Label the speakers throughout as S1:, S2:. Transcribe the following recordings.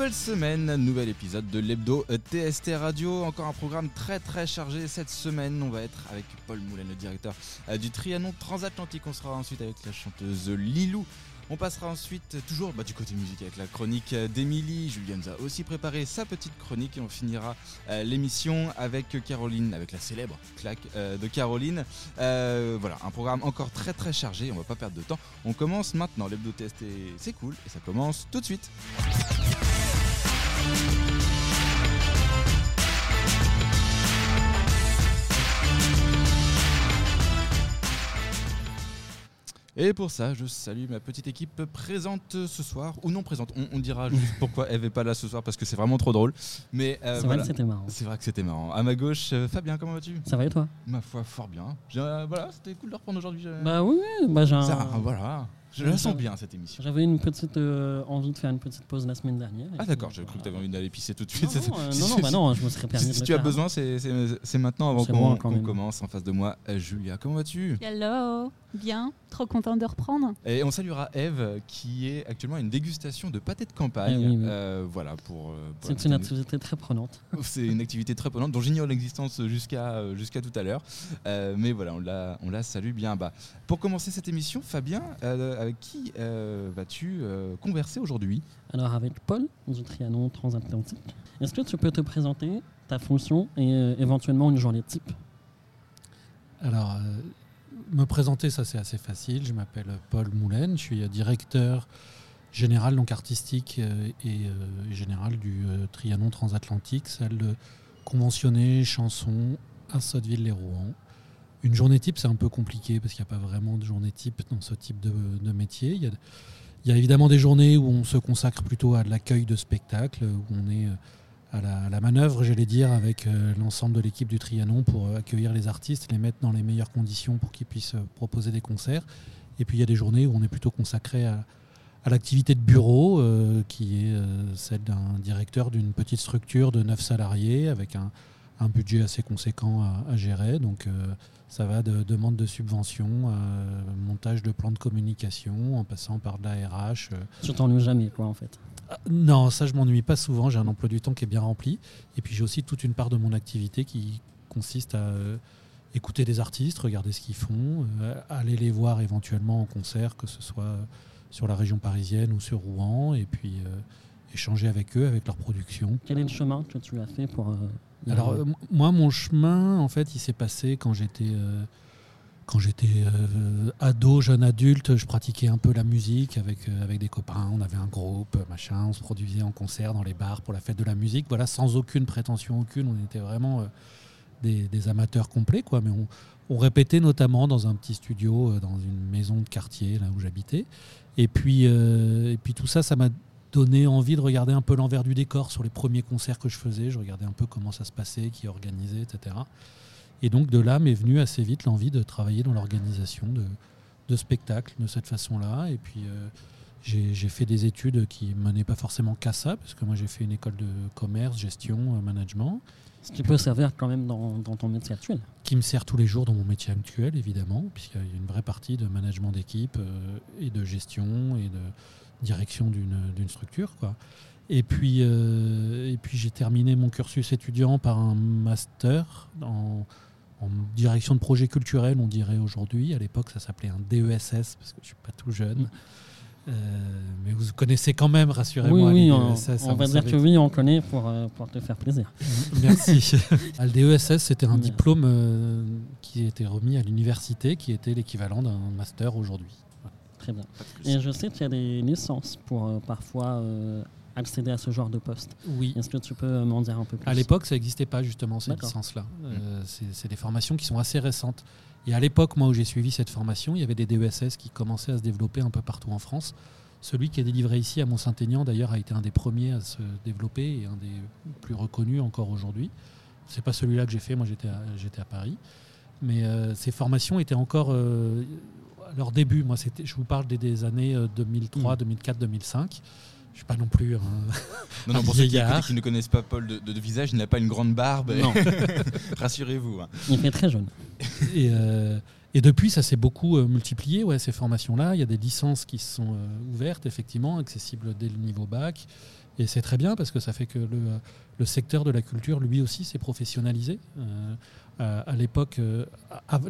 S1: Nouvelle semaine, nouvel épisode de l'hebdo TST Radio. Encore un programme très très chargé cette semaine. On va être avec Paul Moulin, le directeur euh, du Trianon Transatlantique. On sera ensuite avec la chanteuse Lilou. On passera ensuite toujours bah, du côté musique avec la chronique d'Emilie. Julien a aussi préparé sa petite chronique et on finira euh, l'émission avec Caroline, avec la célèbre claque euh, de Caroline. Euh, voilà, un programme encore très très chargé, on va pas perdre de temps. On commence maintenant, l'hebdo TST c'est cool et ça commence tout de suite. Et pour ça, je salue ma petite équipe présente ce soir, ou non présente. On, on dira juste pourquoi elle n'est pas là ce soir, parce que c'est vraiment trop drôle. Mais euh,
S2: C'est vrai que c'était marrant.
S1: C'est vrai que c'était marrant. À ma gauche, euh, Fabien, comment vas-tu?
S2: Ça va et toi?
S1: Ma foi, fort bien. Euh, voilà, c'était cool de reprendre aujourd'hui.
S2: Bah oui, bah j'ai un-
S1: voilà. Je la sens bien cette émission.
S2: J'avais une petite euh, envie de faire une petite pause la semaine dernière.
S1: Ah d'accord, j'ai
S2: euh,
S1: cru que tu avais envie d'aller pisser tout de suite.
S2: non, euh, non, non, bah non, je me serais permis
S1: Si,
S2: de
S1: si
S2: le
S1: tu as besoin, c'est- c'est c'est maintenant avant qu'on
S2: même.
S1: commence. En face de moi, euh, Julia, comment vas-tu?
S3: Hello, bien, trop contente de reprendre.
S1: Et on saluera Eve qui est actuellement à une dégustation de pâté de campagne.
S2: Eh oui, oui.
S1: Euh, voilà pour. euh, pour
S2: C'est une activité très prenante.
S1: C'est une activité très prenante dont j'ignore l'existence jusqu'à euh, jusqu'à tout à l'heure. Euh, mais voilà, on la, on la salue bien bas. Pour commencer cette émission, Fabien, euh, avec qui euh, vas-tu euh, converser aujourd'hui?
S2: Alors avec Paul du Trianon Transatlantique, est-ce que tu peux te présenter ta fonction et euh, éventuellement une journée type?
S4: Alors, euh, me présenter, ça c'est assez facile. Je m'appelle Paul Moulin, je suis directeur général, donc artistique euh, et euh, général du euh, Trianon Transatlantique, salle de conventionnée, chanson à Sotteville-les-Rouen. Une journée type, c'est un peu compliqué parce qu'il n'y a pas vraiment de journée type dans ce type de, métier. Il y, a, évidemment des journées où on se consacre plutôt à l'accueil de spectacles, où on est euh, à la, manœuvre, j'allais dire, avec euh, l'ensemble de l'équipe du Trianon pour euh, accueillir les artistes, les mettre dans les meilleures conditions pour qu'ils puissent proposer des concerts. Et puis il y a des journées où on est plutôt consacré à, l'activité de bureau, qui est celle d'un directeur d'une petite structure de 9 salariés avec un, un budget assez conséquent à, à gérer. Donc euh, ça va de demande de subvention à montage de plans de communication, en passant par de la RH. euh,
S2: Tu t'ennuies jamais, quoi, en fait.
S4: ah, Non, ça je m'ennuie pas souvent. J'ai un emploi du temps qui est bien rempli. Et puis j'ai aussi toute une part de mon activité qui consiste à euh, écouter des artistes, regarder ce qu'ils font, euh, aller les voir éventuellement en concert, que ce soit euh, sur la région parisienne ou sur Rouen, et puis euh, échanger avec eux, avec leur production.
S2: Quel est le chemin que tu as fait pour... euh,
S4: Alors euh, moi, mon chemin, en fait, il s'est passé quand j'étais euh, quand j'étais ado, jeune adulte. Je pratiquais un peu la musique avec avec des copains. On avait un groupe, machin. On se produisait en concert dans les bars pour la fête de la musique. Voilà, sans aucune prétention aucune. On était vraiment des, amateurs complets, quoi. Mais on, on répétait notamment dans un petit studio, dans une maison de quartier là où j'habitais. Et puis et puis tout ça, ça m'a donné envie de regarder un peu l'envers du décor sur les premiers concerts que je faisais. Je regardais un peu comment ça se passait, qui organisait, etc. Et donc de là m'est venue assez vite l'envie de travailler dans l'organisation de, de spectacles de cette façon-là. Et puis euh, j'ai fait des études qui ne menaient pas forcément qu'à ça, parce que moi j'ai fait une école de commerce, gestion, euh, management,
S2: Ce qui peut servir quand même dans, dans ton métier actuel.
S4: qui me sert tous les jours dans mon métier actuel, évidemment, puisqu'il y a une vraie partie de management d'équipe euh, et de gestion et de direction d'une structure. Quoi. Et puis, euh, et puis j'ai terminé mon cursus étudiant par un master en, en direction de projet culturel, on dirait aujourd'hui. À l'époque, ça s'appelait un DESS, parce que je ne suis pas tout jeune. Euh, mais vous connaissez quand même, rassurez-moi.
S2: oui, on,
S4: DESS,
S2: on
S4: hein,
S2: va
S4: vous
S2: dire
S4: savez
S2: que oui, on connaît pour, euh, pour te faire plaisir.
S4: Merci. Ah, le DESS, c'était un diplôme euh, qui était remis à l'université, qui était l'équivalent d'un master aujourd'hui.
S2: Très bien. Et je sais qu'il y a des licences pour euh, parfois euh, accéder à ce genre de poste.
S4: Oui.
S2: Est-ce que tu peux m'en dire un peu plus?
S4: À l'époque, ça n'existait pas justement ces licences-là. Euh, c'est des formations qui sont assez récentes. Et à l'époque, moi, où j'ai suivi cette formation, il y avait des DESS qui commençaient à se développer un peu partout en France. Celui qui est délivré ici à Mont-Saint-Aignan, d'ailleurs, a été un des premiers à se développer et un des plus reconnus encore aujourd'hui. C'est pas celui-là que j'ai fait, moi j'étais à, j'étais à Paris. Mais euh, ces formations étaient encore euh, leur début. Moi, c'était, je vous parle des, des années euh, 2003,
S2: Mm.
S4: 2004, 2005. Je suis pas non plus. un-
S1: Non, non,
S4: un
S1: pour ceux qui, ne connaissent pas Paul de, de- de visage, il n'a pas une grande barbe.
S2: Non,
S1: Rassurez-vous. hein.
S2: il fait très jeune.
S4: Et, euh, et depuis, ça s'est beaucoup euh, multiplié, ouais, ces formations-là. Il y a des licences qui se sont euh, ouvertes, effectivement, accessibles dès le niveau bac. Et c'est très bien parce que ça fait que le, le secteur de la culture, lui aussi, s'est professionnalisé. Euh, à l'époque, euh,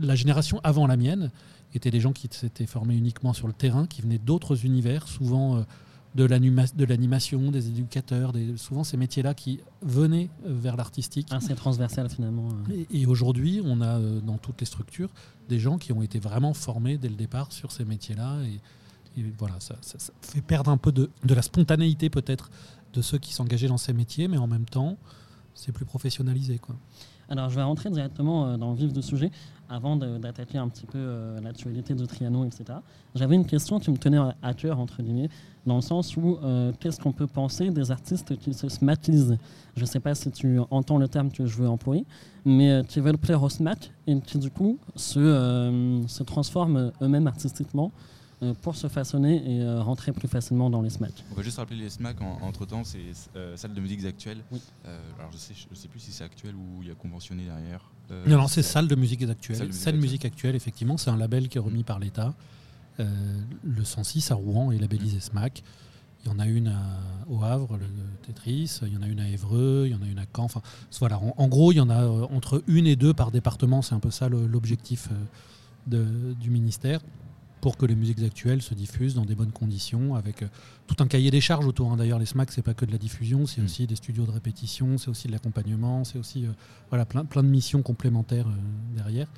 S4: la génération avant la mienne étaient des gens qui s'étaient formés uniquement sur le terrain, qui venaient d'autres univers, souvent euh, de l'anima- de l'animation, des éducateurs, des, souvent ces métiers-là qui venaient euh, vers l'artistique.
S2: Assez transversal finalement. euh.
S4: Et, et aujourd'hui, on a euh, dans toutes les structures des gens qui ont été vraiment formés dès le départ sur ces métiers-là. Et, et voilà, ça, ça- ça fait perdre un peu de, de la spontanéité peut-être de ceux qui s'engageaient dans ces métiers, mais en même temps, c'est plus professionnalisé. Quoi.
S2: Alors, je vais rentrer directement euh, dans le vif du sujet avant d'attaquer un petit peu euh, l'actualité de Trianon, etc. J'avais une question qui me tenait à- cœur, entre guillemets, dans le sens où euh, qu'est-ce qu'on peut penser des artistes qui se smatisent Je ne sais pas si tu entends le terme que je veux employer, mais euh, qui veulent plaire au smack et qui, du coup, se, se transforment eux-mêmes artistiquement pour se façonner et euh, rentrer plus facilement dans les smacks.
S1: On va juste rappeler les SMAC en- entre temps, c'est euh, salle de musique actuelle.
S2: Oui.
S1: Euh, alors je sais, je sais plus si c'est actuel ou il y a conventionné derrière. Euh,
S4: non, non, c'est Salle de musique actuelle.
S1: Salle de musique
S4: Salle
S1: actuelle.
S4: musique actuelle, effectivement, c'est un label qui est remis par l'État. Euh, le 106 à Rouen est labellisé SMAC. Il y en a une à- au Havre, le Tetris. Il y en a une à Évreux. Il y en a une à Caen. Enfin, voilà. En, en gros, il y en a euh, entre une et deux par département. C'est un peu ça l'objectif euh, du ministère pour que les musiques actuelles se diffusent dans des bonnes conditions, avec euh, tout un cahier des charges autour. hein. D'ailleurs, les SMAC, c'est pas que de la diffusion, c'est
S1: Mm.
S4: aussi des studios de répétition, c'est aussi de l'accompagnement, c'est aussi euh, voilà, plein, plein de missions complémentaires euh, derrière.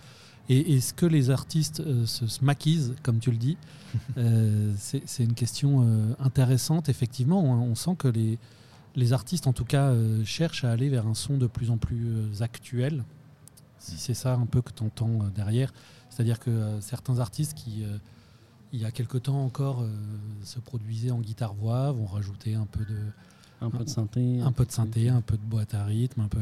S4: Et est-ce que les artistes euh, se smackisent, comme tu le dis C'est une question intéressante, effectivement. On, on sent que les, les artistes, en tout cas, cherchent à aller vers un son de plus en plus actuel, si c'est ça un peu que tu entends derrière. C'est-à-dire que euh, certains artistes qui, euh, il y a quelque temps encore, euh, se produisaient en guitare-voix, vont rajouter un peu de,
S2: Un peu de synthé.
S4: un peu de synthé, un peu de boîte à rythme, un peu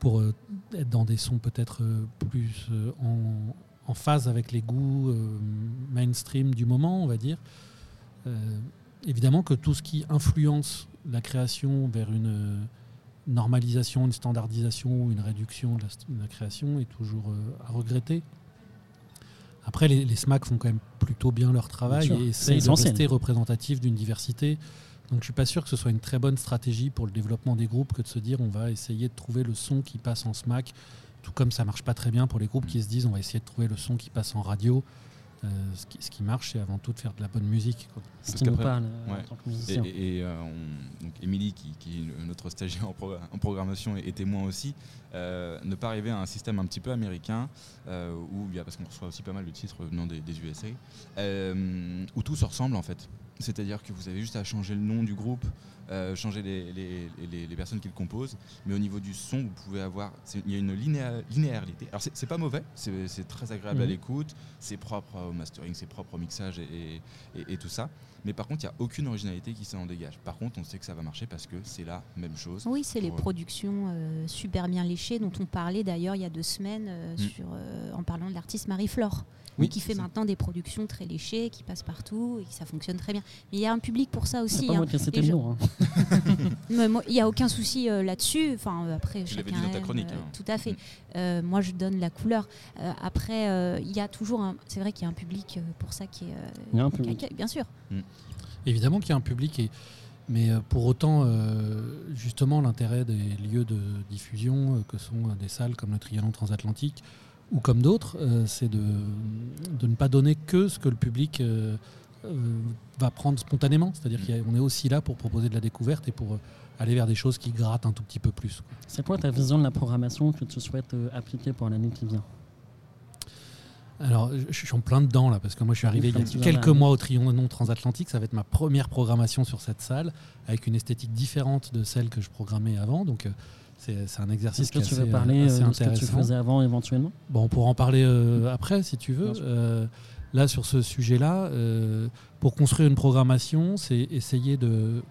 S4: pour euh, être dans des sons peut-être euh, plus euh, en, en phase avec les goûts mainstream du moment, on va dire. Évidemment que tout ce qui influence la création vers une normalisation, une standardisation, une réduction de la, st- de la création est toujours à regretter. Après, les, les SMAC font quand même plutôt bien leur travail
S2: Bien
S4: et
S2: c'est
S4: de rester représentatifs d'une diversité. Donc je suis pas sûr que ce soit une très bonne stratégie pour le développement des groupes que de se dire on va essayer de trouver le son qui passe en SMAC, tout comme ça marche pas très bien pour les groupes qui se disent on va essayer de trouver le son qui passe en radio. Euh, ce, qui, ce qui marche, c'est avant tout de faire de la bonne musique. quoi.
S2: Ce
S1: Parce
S2: qui nous
S1: qu'après-
S2: parle euh,
S1: ouais.
S2: en tant que
S1: Et,
S2: musicien.
S1: et, euh, on- donc Émilie, qui, qui est notre stagiaire en, pro- en programmation et, et témoin aussi, euh, ne pas arriver à un système un petit peu américain, euh, où il y a, parce qu'on reçoit aussi pas mal de titres venant des, des USA, euh, où tout se ressemble en fait. C'est-à-dire que vous avez juste à changer le nom du groupe, euh, changer les, les- les- les personnes qui le composent, mais au niveau du son, vous pouvez avoir, il y a une linéa- linéarité. Alors c'est pas mauvais, c'est c'est très agréable à
S2: Mhm.
S1: l'écoute, c'est propre au mastering, c'est propre au mixage et, et- et- et tout ça. Mais par contre, il n'y a aucune originalité qui s'en dégage. Par contre, on sait que ça va marcher parce que c'est la même chose.
S3: Oui, c'est les
S1: Pour-
S3: productions euh, super bien léchées dont on parlait d'ailleurs il y a deux semaines euh,
S1: Mm.
S3: sur, euh, en parlant de l'artiste Marie-Flore.
S1: Oui,
S3: qui fait maintenant des productions très léchées, qui passent partout et qui ça fonctionne très bien. Mais il y a un public pour ça
S2: C'est
S3: aussi.
S2: pas
S3: hein.
S2: moi cité
S3: Les
S2: le
S3: gens-
S2: hein.
S3: Il n'y a aucun souci euh, là-dessus. Enfin, euh, après,
S1: Tu l'avais dit dans ta chronique,
S3: euh,
S1: hein.
S3: Tout à fait.
S1: Mm.
S3: Euh, moi, je donne la couleur. Euh, après, euh, il y a toujours un. C'est vrai qu'il y a un public euh, pour ça qui est. euh,
S2: Il y a un public.
S3: bien sûr.
S4: Évidemment qu'il y a un public, et, mais euh, pour autant, euh, justement, l'intérêt des lieux de diffusion, euh, que sont euh, des salles comme le Trianon transatlantique ou comme d'autres, euh, c'est de, de ne pas donner que ce que le public euh, euh, va prendre spontanément. C'est-à-dire qu'on est aussi là pour proposer de la découverte et pour euh, aller vers des choses qui grattent un tout petit peu plus.
S2: C'est quoi ta vision de la programmation que tu souhaites euh, appliquer pour l'année qui vient?
S4: Alors, je suis en plein dedans là, parce que moi je suis arrivé il y a quelques mois au Trianon transatlantique. Ça va être ma première programmation sur cette salle, avec une esthétique différente de celle que je programmais avant. Donc, euh, c'est un exercice
S2: Est-ce que
S4: qui est
S2: tu
S4: assez,
S2: veux
S4: euh,
S2: parler
S4: assez
S2: euh, de ce que tu faisais avant éventuellement?
S4: Bon, on pourra en parler euh, après si tu veux. Euh, là, sur ce sujet-là, euh, pour construire une programmation, c'est essayer de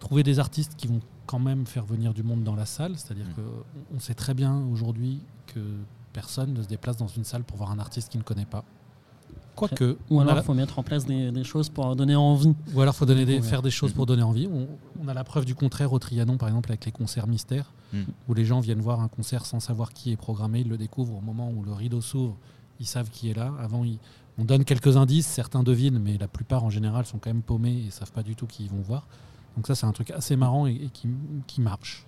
S4: trouver des artistes qui vont quand même faire venir du monde dans la salle. C'est-à-dire
S1: Mm.
S4: qu'on on sait très bien aujourd'hui que personne ne se déplace dans une salle pour voir un artiste qu'il ne connaît pas. Quoique,
S2: Ou alors
S4: la-
S2: il faut mettre en place des, des choses pour donner envie.
S4: ou alors faut donner des, faire des choses pour donner envie. On, on a la preuve du contraire au Trianon, par exemple, avec les concerts mystères,
S1: Mm.
S4: où les gens viennent voir un concert sans savoir qui est programmé, ils le découvrent au moment où le rideau s'ouvre, ils savent qui est là. Avant, ils- on donne quelques indices, certains devinent, mais la plupart en général sont quand même paumés et savent pas du tout qui ils vont voir. Donc ça, c'est un truc assez marrant et, qui, qui, marche.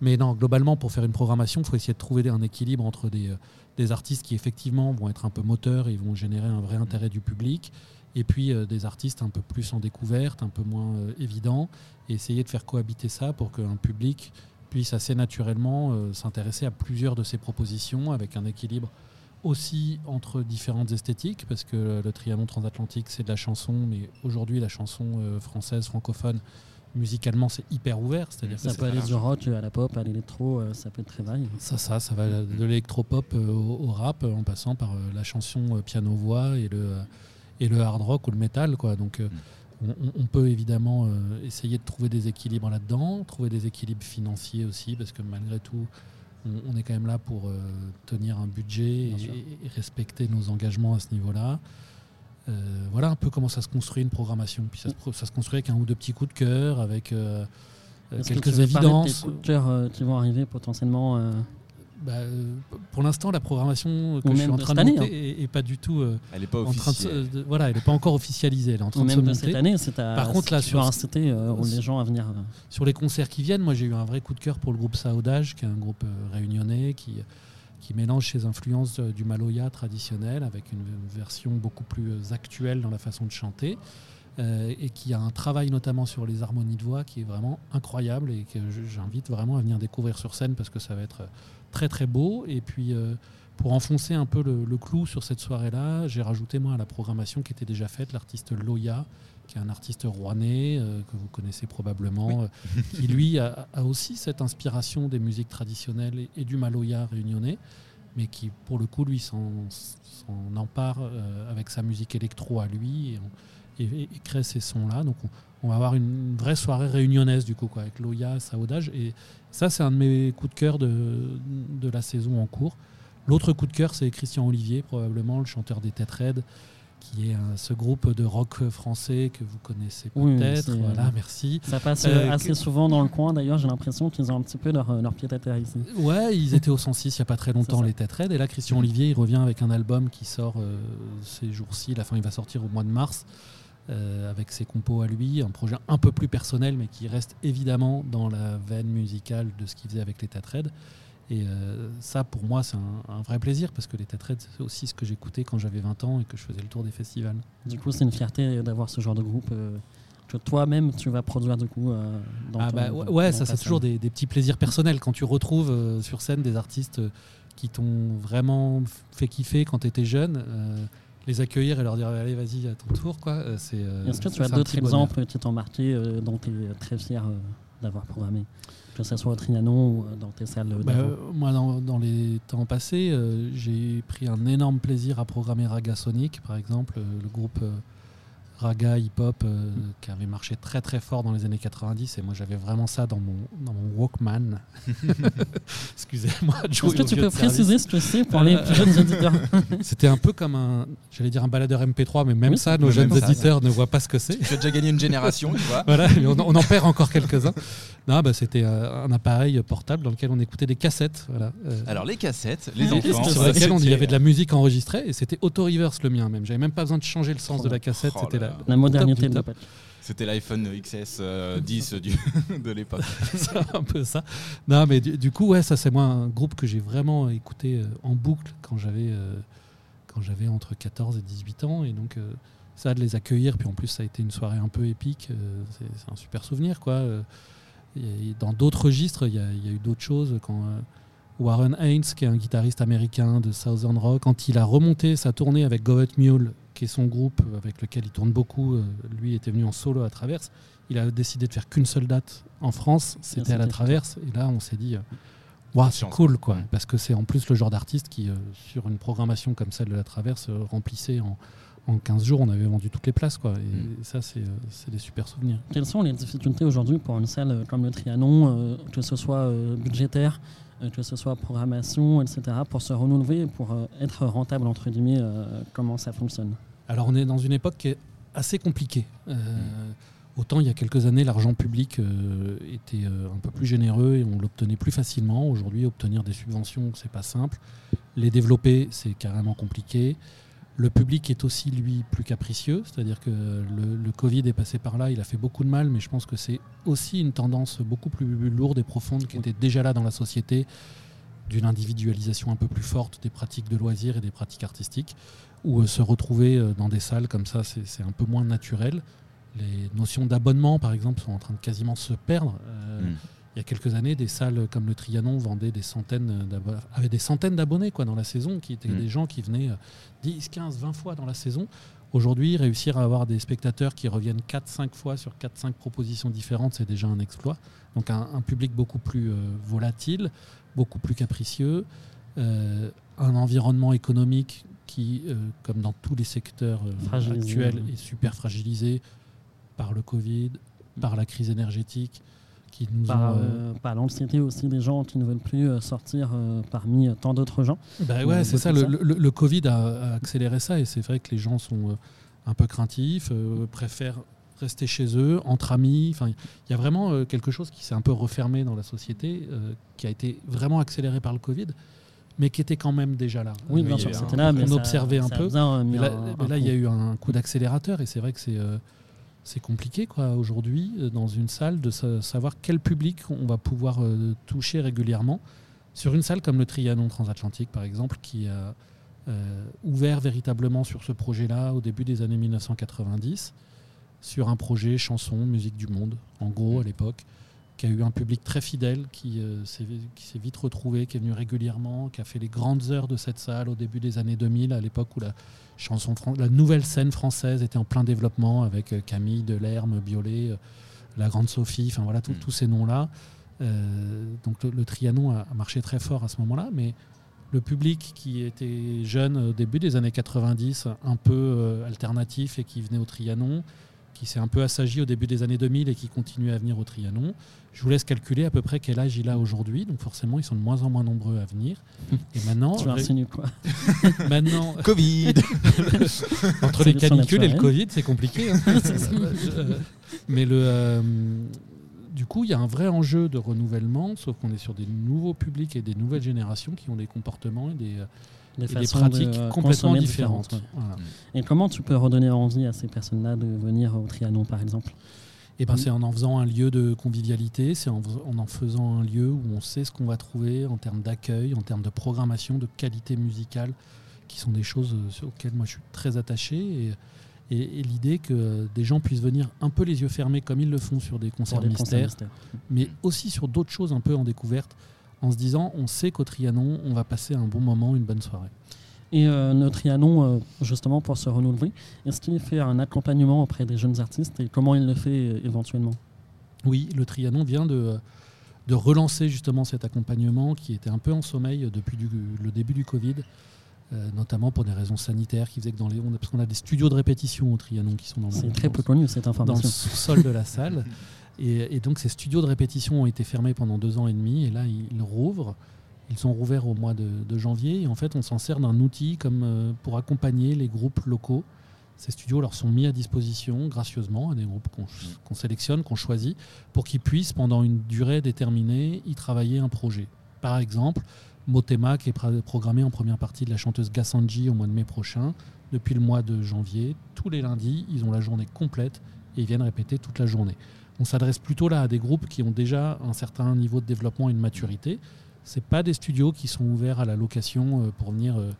S4: Mais non, globalement, pour faire une programmation, il faut essayer de trouver un équilibre entre des, des, artistes qui effectivement vont être un peu moteurs et vont générer un vrai intérêt du public, et puis des artistes un peu plus en découverte, un peu moins évidents, et essayer de faire cohabiter ça pour qu'un public puisse assez naturellement s'intéresser à plusieurs de ces propositions avec un équilibre aussi entre différentes esthétiques, parce que le Trianon transatlantique, c'est de la chanson, mais aujourd'hui, la chanson euh, française, francophone, musicalement, c'est hyper ouvert. C'est-à-dire
S2: ça peut aller du rock à la pop, à l'électro, euh, ça peut être très vague.
S4: Ça, ça, ça va de l'électro-pop euh, au, rap, en passant par la chanson piano-voix et le, et le hard rock ou le metal. Quoi. Donc, on, peut évidemment essayer de trouver des équilibres là-dedans, trouver des équilibres financiers aussi, parce que malgré tout, on, est quand même là pour euh, tenir un budget et, respecter nos engagements à ce niveau-là. Euh, voilà un peu comment ça se construit une programmation. Puis ça, se, construit avec un ou deux petits coups de cœur, avec euh, quelques évidences.
S2: coups de cœur qui vont arriver potentiellement
S4: bah, euh, pour l'instant, la programmation que je suis en train de, monter hein. est, pas du tout. Euh,
S1: elle n'est pas officielle.
S4: voilà, elle n'est pas encore officialisée. Elle est en train de se monter.
S2: cette année, c'est Par contre, là, sur inciter euh, les gens à venir.
S4: Sur les concerts qui viennent, moi, j'ai eu un vrai coup de cœur pour le groupe Saudage, qui est un groupe réunionnais qui qui mélange ses influences du Maloya traditionnel avec une version beaucoup plus actuelle dans la façon de chanter. et qui a un travail notamment sur les harmonies de voix qui est vraiment incroyable et que j'invite vraiment à venir découvrir sur scène parce que ça va être très très beau. Et puis euh, pour enfoncer un peu le, clou sur cette soirée-là, j'ai rajouté moi à la programmation qui était déjà faite l'artiste Loya, qui est un artiste rouennais euh, que vous connaissez probablement, euh, qui lui a, aussi cette inspiration des musiques traditionnelles et, du maloya réunionnais, mais qui pour le coup lui s'en empare avec sa musique électro à lui et, crée ces sons-là. Donc on, va avoir une vraie soirée réunionnaise du coup, quoi, avec Loya, Saudage. Et ça, c'est un de mes coups de cœur de, de la saison en cours. L'autre coup de cœur, c'est Christian Olivier, probablement le chanteur des Têtes Raides, qui est ce groupe de rock français que vous connaissez peut-être. voilà, merci.
S2: Ça passe euh, assez souvent dans le coin. D'ailleurs, j'ai l'impression qu'ils ont un petit peu leur, leur pied à terre ici.
S4: Ouais, ils étaient au 106 il n'y a pas très longtemps, les Têtes Raides. Et là, Christian Olivier, il revient avec un album qui sort euh, ces jours-ci. La fin, il va sortir au mois de mars. Euh, avec ses compos à lui, un projet un peu plus personnel, mais qui reste évidemment dans la veine musicale de ce qu'il faisait avec les Red. Et euh, ça, pour moi, c'est un, vrai plaisir parce que les Red, c'est aussi ce que j'écoutais quand j'avais 20 ans et que je faisais le tour des festivals.
S2: Du coup, c'est une fierté d'avoir ce genre de groupe euh, que toi-même, tu vas produire du coup
S4: dans ah bah, Ouais, ça, c'est toujours des, petits plaisirs personnels quand tu retrouves sur scène des artistes qui t'ont vraiment fait kiffer quand tu étais jeune les accueillir et leur dire allez vas-y à ton tour quoi. Euh, c'est
S2: euh, est-ce que tu as d'autres exemples qui t'ont marqué euh, dont tu es très fier d'avoir programmé? Que ce soit au Trianon ou dans tes salles
S4: bah, moi dans, les temps passés j'ai pris un énorme plaisir à programmer Raga Sonic par exemple le groupe raga, hip-hop euh, qui avait marché très très fort dans les années 90 et moi j'avais vraiment ça dans mon, dans mon Walkman. Excusez-moi.
S2: Est-ce que tu peux préciser ce que c'est pour les plus jeunes auditeurs
S4: C'était un peu comme un, j'allais dire un baladeur MP3, mais même ça, nos jeunes auditeurs ne voient pas ce que c'est.
S1: Tu as déjà gagné une génération, tu vois.
S4: voilà, on, on, en perd encore quelques-uns. Non, bah, c'était euh, un appareil portable dans lequel on écoutait des cassettes. Voilà.
S1: Euh. Alors les cassettes, les enfants.
S4: Sur lesquelles il y avait de la musique enregistrée et c'était auto-reverse le mien même. J'avais même pas besoin de changer le sens de la cassette. Oh c'était la,
S2: la modernité de la
S1: C'était l'iPhone XS 10 euh, du, de l'époque.
S4: c'est un peu ça. Non, mais du, coup, ouais, ça c'est moi un groupe que j'ai vraiment écouté en boucle quand j'avais quand j'avais entre 14 et 18 ans et donc ça de les accueillir puis en plus ça a été une soirée un peu épique. c'est un super souvenir quoi dans d'autres registres, il y, a, eu d'autres choses. Quand euh, Warren Haynes, qui est un guitariste américain de Southern Rock, quand il a remonté sa tournée avec Govet Mule, qui est son groupe avec lequel il tourne beaucoup, euh, lui était venu en solo à Traverse, il a décidé de faire qu'une seule date en France, c'était à la Traverse. Et là, on s'est dit, euh, c'est cool, quoi, parce que c'est en plus le genre d'artiste qui, sur une programmation comme celle de la Traverse, remplissait en en 15 jours, on avait vendu toutes les places. Quoi. Et mm. ça, euh, c'est des super souvenirs.
S2: Quelles sont les difficultés aujourd'hui pour une salle comme le Trianon, euh, que ce soit euh, budgétaire, que ce soit programmation, etc., pour se renouveler, pour être rentable, entre guillemets, comment ça fonctionne
S4: Alors, on est dans une époque qui est assez compliquée. Mm. Autant il y a quelques années, l'argent public était un peu plus généreux et on l'obtenait plus facilement. Aujourd'hui, obtenir des subventions, c'est pas simple. Les développer, c'est carrément compliqué. Le public est aussi, lui, plus capricieux, c'est-à-dire que le, le Covid est passé par là, il a fait beaucoup de mal, mais je pense que c'est aussi une tendance beaucoup plus lourde et profonde qui était déjà là dans la société, d'une individualisation un peu plus forte des pratiques de loisirs et des pratiques artistiques, où euh, se retrouver euh, dans des salles comme ça, c'est un peu moins naturel. Les notions d'abonnement, par exemple, sont en train de quasiment se perdre. Euh,
S1: Mm.
S4: Il y a quelques années, des salles comme le Trianon vendaient des centaines avaient des centaines d'abonnés quoi dans la saison, qui étaient
S1: Mm.
S4: des gens qui venaient euh, 10, 15, 20 fois dans la saison. Aujourd'hui, réussir à avoir des spectateurs qui reviennent 4-5 fois sur 4-5 propositions différentes, c'est déjà un exploit. Donc un, un public beaucoup plus euh, volatile, beaucoup plus capricieux, euh, un environnement économique qui, euh, comme dans tous les secteurs actuels, est super fragilisé par le Covid, par la crise énergétique, qui nous
S2: Par,
S4: ont... euh,
S2: euh, par l'anxiété aussi des gens qui ne veulent plus euh, sortir parmi tant d'autres gens.
S4: Bah
S2: Ouais,
S4: c'est ça. Le, le- le Covid a, accéléré ça et c'est vrai que les gens sont un peu craintifs, préfèrent rester chez eux, entre amis. Enfin, il y a vraiment quelque chose qui s'est un peu refermé dans la société, qui a été vraiment accéléré par le Covid, mais qui était quand même déjà là.
S2: Oui, bien sûr, c'était là, mais
S4: on
S2: ça-
S4: observait un
S2: ça
S4: peu. Mais là,
S2: un-
S4: mais
S2: un
S4: là, il y a eu un coup d'accélérateur et c'est vrai que c'est euh, c'est compliqué quoi aujourd'hui euh, dans une salle de sa- savoir quel public on va pouvoir euh, toucher régulièrement. Sur une salle comme le Trianon transatlantique par exemple qui a euh, ouvert véritablement sur ce projet-là au début des années 1990 sur un projet chanson musique du monde en gros à l'époque qui a eu un public très fidèle qui euh, s'est qui s'est vite retrouvé qui est venu régulièrement qui a fait les grandes heures de cette salle au début des années 2000 à l'époque où la chanson fran- la nouvelle scène française était en plein développement avec euh, Camille Delerme, Biolay, euh, la grande Sophie, enfin voilà tout-
S1: Mm.
S4: tous ces noms-là. Donc le, le Trianon a, marché très fort à ce moment-là, mais le public qui était jeune au début des années 90, un peu alternatif et qui venait au Trianon, qui s'est un peu assagi au début des années 2000 et qui continue à venir au Trianon. Je vous laisse calculer à peu près quel âge il a aujourd'hui, donc forcément ils sont de moins en moins nombreux à venir. Et maintenant,
S2: Tu insinues quoi
S4: maintenant
S1: Covid
S4: entre les canicules et le. Covid, c'est compliqué. hein. Euh, Mais le, euh, du coup, il y a un vrai enjeu de renouvellement, sauf qu'on est sur des nouveaux publics et des nouvelles générations qui ont des comportements et des,
S2: Des
S4: des
S2: façons
S4: pratiques
S2: de, euh,
S4: complètement différentes.
S2: ouais.
S4: Voilà.
S2: Et comment tu peux redonner envie à ces personnes-là de venir au Trianon, par exemple?
S4: Et ben,
S2: Mm.
S4: c'est en en faisant un lieu de convivialité, c'est en, en en faisant un lieu où on sait ce qu'on va trouver en termes d'accueil, en termes de programmation, de qualité musicale, qui sont des choses euh, auxquelles moi je suis très attaché. Et, et- et l'idée que des gens puissent venir un peu les yeux fermés, comme ils le font sur des concerts
S2: des concerts
S4: mystères,
S2: mystères
S4: mais aussi sur d'autres choses un peu en découverte, en se disant on sait qu'au Trianon, on va passer un bon moment, une bonne soirée.
S2: Et euh, le Trianon, euh, justement, pour se renouveler, est-ce qu'il fait un accompagnement auprès des jeunes artistes et comment il le fait euh, éventuellement?
S4: Oui, le Trianon vient de, de relancer justement cet accompagnement qui était un peu en sommeil depuis du- le début du Covid, euh, notamment pour des raisons sanitaires qui faisaient que dans les, on a, parce qu'on a des studios de répétition au Trianon qui sont dans,
S2: C'est
S4: dans-
S2: très peu connu cette
S4: dans le
S2: information.
S4: sous-sol de la salle. Et, et donc ces studios de répétition ont été fermés pendant deux ans et demi et là ils rouvrent. Ils sont rouverts au mois de, de janvier et en fait on s'en sert d'un outil comme euh, pour accompagner les groupes locaux. Ces studios leur sont mis à disposition gracieusement à des groupes qu'on qu'on sélectionne, qu'on choisit, pour qu'ils puissent pendant une durée déterminée y travailler un projet. Par exemple, Motema qui est programmé en première partie de la chanteuse Gassanji au mois de mai prochain. Depuis le mois de janvier, tous les lundis, ils ont la journée complète et ils viennent répéter toute la journée. On s'adresse plutôt là à des groupes qui ont déjà un certain niveau de développement et de maturité. C'est pas des studios qui sont ouverts à la location euh, pour venir euh,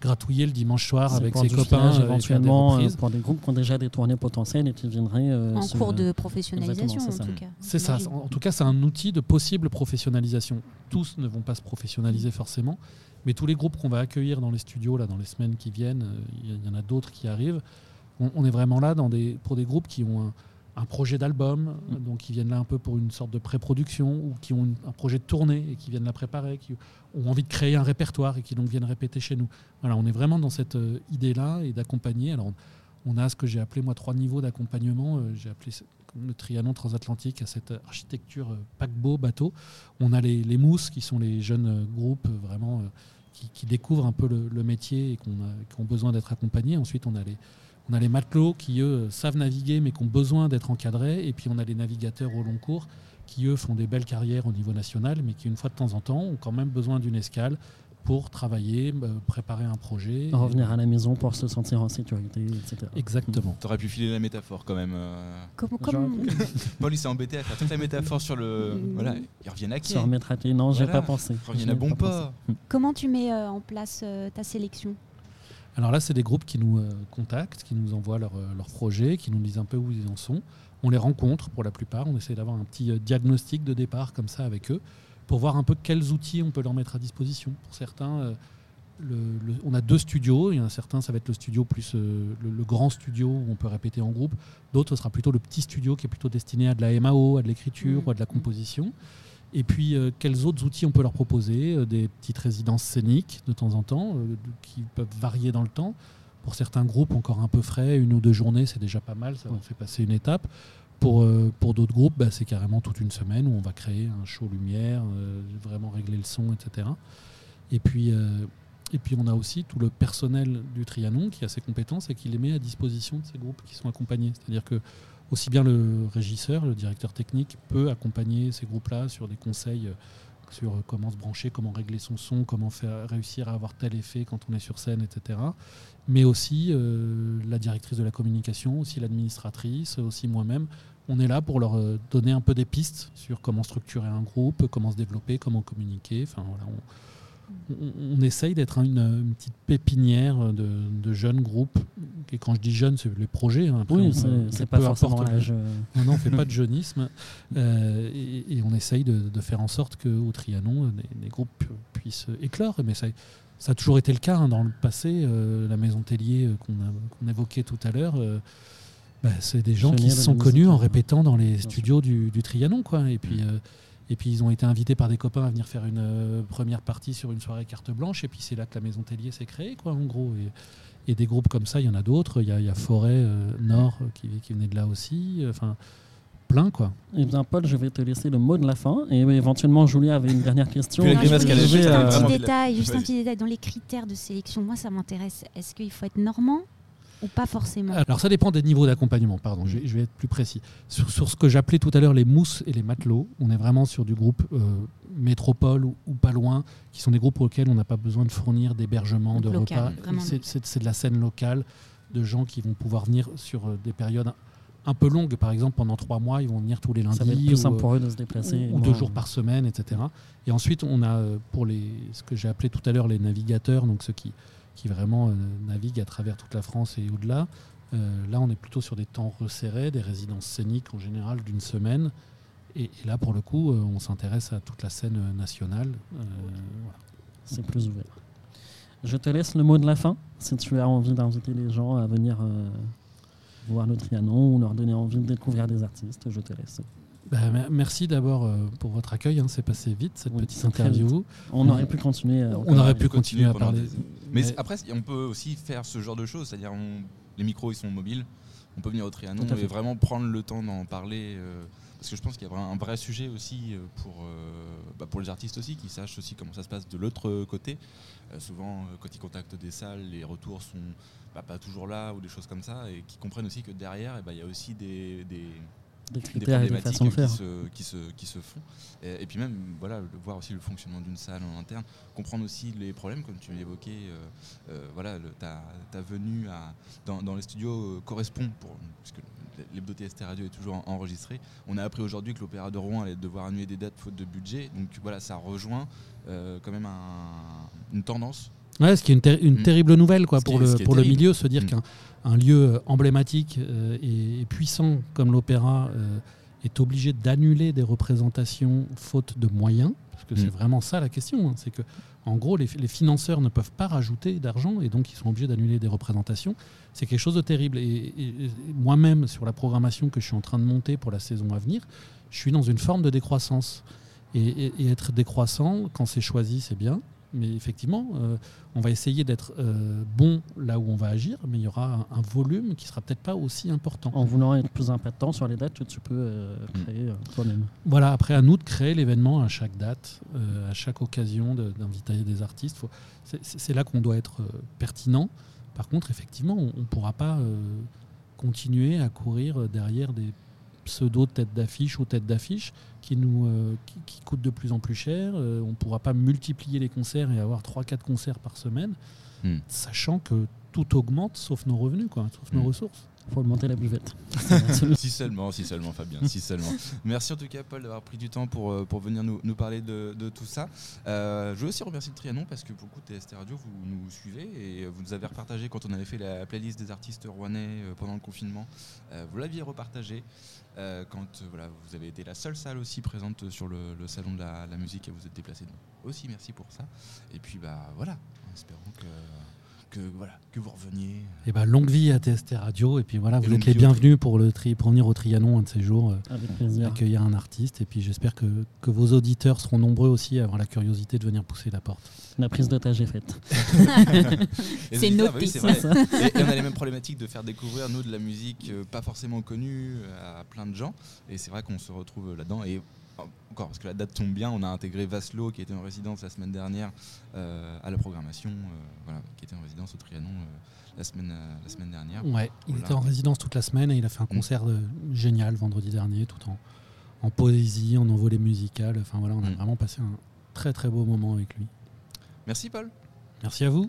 S4: gratouiller le dimanche soir avec ses copains euh, des
S2: éventuellement euh,
S4: reprises.
S2: pour des groupes qui ont déjà des tournées potentielles et qui viendraient euh,
S3: En
S2: se-
S3: cours de professionnalisation, en
S2: c'est ça.
S3: tout cas.
S4: C'est ça. En tout cas, c'est un outil de possible professionnalisation. Tous ne vont pas se professionnaliser forcément, mais tous les groupes qu'on va accueillir dans les studios là, dans les semaines qui viennent, il y, il y en a d'autres qui arrivent. On, on est vraiment là dans des, pour des groupes qui ont un, un projet d'album, euh, donc qui viennent là un peu pour une sorte de pré-production, ou qui ont une- un projet de tournée et qui viennent la préparer, qui ont envie de créer un répertoire et qui donc viennent répéter chez nous. Voilà, on est vraiment dans cette euh, idée-là et d'accompagner. Alors, on, on a ce que j'ai appelé moi trois niveaux d'accompagnement. Euh, j'ai appelé le Trianon transatlantique à cette architecture euh, paquebot, bateau. On a les, les mousses qui sont les jeunes groupes vraiment qui, qui découvrent un peu le, le métier et qu'on a- qui ont besoin d'être accompagnés. Ensuite, on a les on a les matelots qui, eux, savent naviguer mais qui ont besoin d'être encadrés. Et puis, on a les navigateurs au long cours qui, eux, font des belles carrières au niveau national mais qui, une fois de temps en temps, ont quand même besoin d'une escale pour travailler, bah, préparer un projet.
S2: Revenir à la maison pour se sentir en sécurité, etc.
S4: Exactement.
S1: T'aurais pu filer la métaphore quand même. euh.
S3: Comment,
S1: Paul il s'est embêté à faire toute la métaphore sur le. Voilà, ils reviennent à qui
S2: Se remettre à pied. Non, j'ai pas pensé.
S1: Ils reviennent
S2: J'y
S1: à bon
S2: pas
S1: pas.
S3: comment tu mets euh, en place euh, ta sélection?
S4: Alors là, c'est des groupes qui nous euh, contactent, qui nous envoient leurs euh, leurs projets, qui nous disent un peu où ils en sont. On les rencontre pour la plupart. On essaie d'avoir un petit euh, diagnostic de départ comme ça avec eux pour voir un peu quels outils on peut leur mettre à disposition. Pour certains, le- le- on a deux studios. Il y en a certains, ça va être le studio plus euh, le, le grand studio où on peut répéter en groupe. D'autres, ce sera plutôt le petit studio qui est plutôt destiné à de la MAO, à de l'écriture
S3: Mhm.
S4: ou à de la composition. Et puis, euh, quels autres outils on peut leur proposer Euh, Des petites résidences scéniques de temps en temps, euh, qui peuvent varier dans le temps. Pour certains groupes encore un peu frais, une ou deux journées, c'est déjà pas mal, ça
S2: Ouais.
S4: fait passer une étape. Pour, pour d'autres groupes, bah, c'est carrément toute une semaine où on va créer un show lumière, vraiment régler le son, etc. Et puis, et puis on a aussi tout le personnel du Trianon qui a ses compétences et qui les met à disposition de ces groupes qui sont accompagnés. C'est-à-dire que aussi bien le régisseur, le directeur technique peut accompagner ces groupes-là sur des conseils euh, sur euh, comment se brancher, comment régler son son, comment faire, réussir à avoir tel effet quand on est sur scène, etc. Mais aussi euh, la directrice de la communication, aussi l'administratrice, aussi moi-même. On est là pour leur donner un peu des pistes sur comment structurer un groupe, comment se développer, comment communiquer. Enfin, voilà, on- on essaye d'être une, une petite pépinière de, de jeunes groupes. Et quand je dis jeunes, c'est les projets. hein. Après,
S2: Oui, c'est- pas forcément l'âge. euh,
S4: non, non, on fait pas de jeunisme. Euh, et, et on essaye de, de faire en sorte qu'au Trianon, des, groupes puissent éclore. Mais ça, ça a toujours été le cas hein, dans le passé. euh, la maison Tellier euh, qu'on a- qu'on évoquait tout à l'heure, bah, c'est des gens qui se sont connus en répétant dans les studios du, du Trianon. Quoi. Et, puis,
S1: Mm.
S4: euh, et puis ils ont été invités par des copains à venir faire une euh, première partie sur une soirée carte blanche. Et puis c'est là que la maison Tellier s'est créée, quoi, en gros. Et, et des groupes comme ça, il y en a d'autres. Il y a, il y a Forêt euh, Nord euh, qui, qui venait de là aussi. Enfin, plein, quoi.
S2: Eh bien, Paul, je vais te laisser le mot de la fin. Et éventuellement, Julie avait une dernière question.
S3: Non, juste un détail, juste petit détail dans les critères de sélection. Moi, ça m'intéresse. Est-ce qu'il faut être normand? Ou pas forcément
S4: Alors ça dépend des niveaux d'accompagnement, pardon, je vais, je vais être plus précis. Sur, sur ce que j'appelais tout à l'heure les mousses et les matelots, on est vraiment sur du groupe euh, métropole ou, ou pas loin, qui sont des groupes auxquels on n'a pas besoin de fournir d'hébergement, de
S3: local,
S4: repas. C'est- C'est c'est de la scène locale, de gens qui vont pouvoir venir sur euh, des périodes un, peu longues, par exemple pendant trois mois, ils vont venir tous les lundis.
S2: Ça va être plus
S4: ou,
S2: simple pour eux de se déplacer.
S4: ou deux jours par semaine, etc. Et ensuite, on a euh, pour les, ce que j'ai appelé tout à l'heure les navigateurs, donc ceux qui, qui vraiment euh, naviguent à travers toute la France et au-delà. Euh, là, on est plutôt sur des temps resserrés, des résidences scéniques en général d'une semaine. Et, là, pour le coup, euh, on s'intéresse à toute la scène nationale.
S2: C'est plus ouvert. Je te laisse le mot de la fin. Si tu as envie d'inviter les gens à venir voir le Trianon ou leur donner envie de découvrir des artistes, je te laisse.
S4: Bah, mer- merci d'abord euh, pour votre accueil. hein. C'est passé vite cette
S2: Oui,
S4: petite interview.
S2: On aurait pu continuer. euh,
S4: On aurait pu continuer à parler.
S1: des- Mais,
S4: Mais-
S1: après, on peut aussi faire ce genre de choses, c'est-à-dire on- les micros ils sont mobiles, on peut venir au Trianon et vraiment prendre le temps d'en parler. euh, parce que je pense qu'il y a un vrai sujet aussi pour, euh, bah, pour les artistes aussi, qui sachent aussi comment ça se passe de l'autre côté. Euh, souvent, quand ils contactent des salles, les retours sont bah, pas toujours là ou des choses comme ça, et qui comprennent aussi que derrière, eh ben, il y a aussi des, des,
S2: des
S1: des
S2: critères et des façons de
S1: qui
S2: faire.
S1: se, qui, se, qui se font. Et, et puis même, voilà, voir aussi le fonctionnement d'une salle en interne, comprendre aussi les problèmes, comme tu l'évoquais, euh, euh, voilà, le- ta, ta venue à, dans, dans les studios euh, correspond, pour, puisque l'hebdo TST Radio est toujours en- enregistré. On a appris aujourd'hui que l'Opéra de Rouen allait devoir annuler des dates faute de budget, donc voilà, ça rejoint quand même un- une tendance.
S4: Ouais, ce qui est une, ter- une
S1: Mm.
S4: terrible nouvelle quoi,
S1: Ce
S4: pour,
S1: est-
S4: le, pour
S1: terrible.
S4: milieu, se dire
S1: Mm.
S4: qu'un un lieu emblématique euh, et, et puissant comme l'opéra euh, est obligé d'annuler des représentations faute de moyens, parce que c'est
S1: Mm.
S4: vraiment ça la question, hein, c'est que en gros les, les financeurs ne peuvent pas rajouter d'argent et donc ils sont obligés d'annuler des représentations. C'est quelque chose de terrible. Et, et- et moi-même, sur la programmation que je suis en train de monter pour la saison à venir, je suis dans une forme de décroissance. Et être décroissant, quand c'est choisi, c'est bien. Mais effectivement, euh, on va essayer d'être euh, bon là où on va agir, mais il y aura un, un volume qui sera peut-être pas aussi important.
S2: En voulant être plus impactant sur les dates que tu peux euh, créer euh, toi-même.
S4: Voilà, après à nous de créer l'événement à chaque date, euh, à chaque occasion de- d'inviter des artistes. C'est- là qu'on doit être euh, pertinent. Par contre, effectivement, on ne pourra pas euh, continuer à courir derrière des pseudo tête d'affiche ou tête d'affiche qui nous euh, qui, qui coûte de plus en plus cher. Euh, on ne pourra pas multiplier les concerts et avoir 3-4 concerts par semaine,
S1: Hmm.
S4: sachant que tout augmente sauf nos revenus, quoi, sauf nos
S1: Hmm.
S4: ressources.
S2: Faut augmenter la buvette.
S1: Si seulement, si seulement, Fabien, si seulement. Merci en tout cas, Paul, d'avoir pris du temps pour, euh, pour venir nous, nous parler de, de tout ça. Euh, je veux aussi remercier le Trianon parce que beaucoup de TST Radio, vous nous suivez et vous nous avez repartagé quand on avait fait la playlist des artistes rouennais euh, pendant le confinement. Vous l'aviez repartagé quand voilà, vous avez été la seule salle aussi présente sur le, salon de la, la musique et vous êtes déplacé. Donc, aussi, merci pour ça. Et puis, bah voilà, espérons que, que, voilà, que vous reveniez.
S4: Et ben longue vie à TST Radio et puis voilà,
S1: Et
S4: vous êtes les bienvenus pour le tri, pour venir au Trianon un de ces jours. euh,
S2: Avec plaisir.
S4: accueillir un artiste et puis j'espère que, que vos auditeurs seront nombreux aussi à avoir la curiosité de venir pousser la porte.
S2: La prise d'otage est faite.
S3: C'est
S1: bah
S3: noté.
S1: oui,
S2: ça.
S1: Et, et on a les mêmes problématiques de faire découvrir, nous, de la musique euh, pas forcément connue euh, à plein de gens. Et c'est vrai qu'on se retrouve là-dedans. Et encore, parce que la date tombe bien, on a intégré Vaslo, qui était en résidence la semaine dernière, euh, à la programmation, euh, voilà, qui était en résidence au Trianon euh, la, semaine, la semaine dernière.
S4: Ouais, il était en résidence toute la semaine et il a fait un concert euh, génial vendredi dernier, tout en, en poésie, en envolée musicale. Enfin voilà, on a
S1: Mm.
S4: vraiment passé un très très beau moment avec lui.
S1: Merci, Paul.
S4: Merci à vous.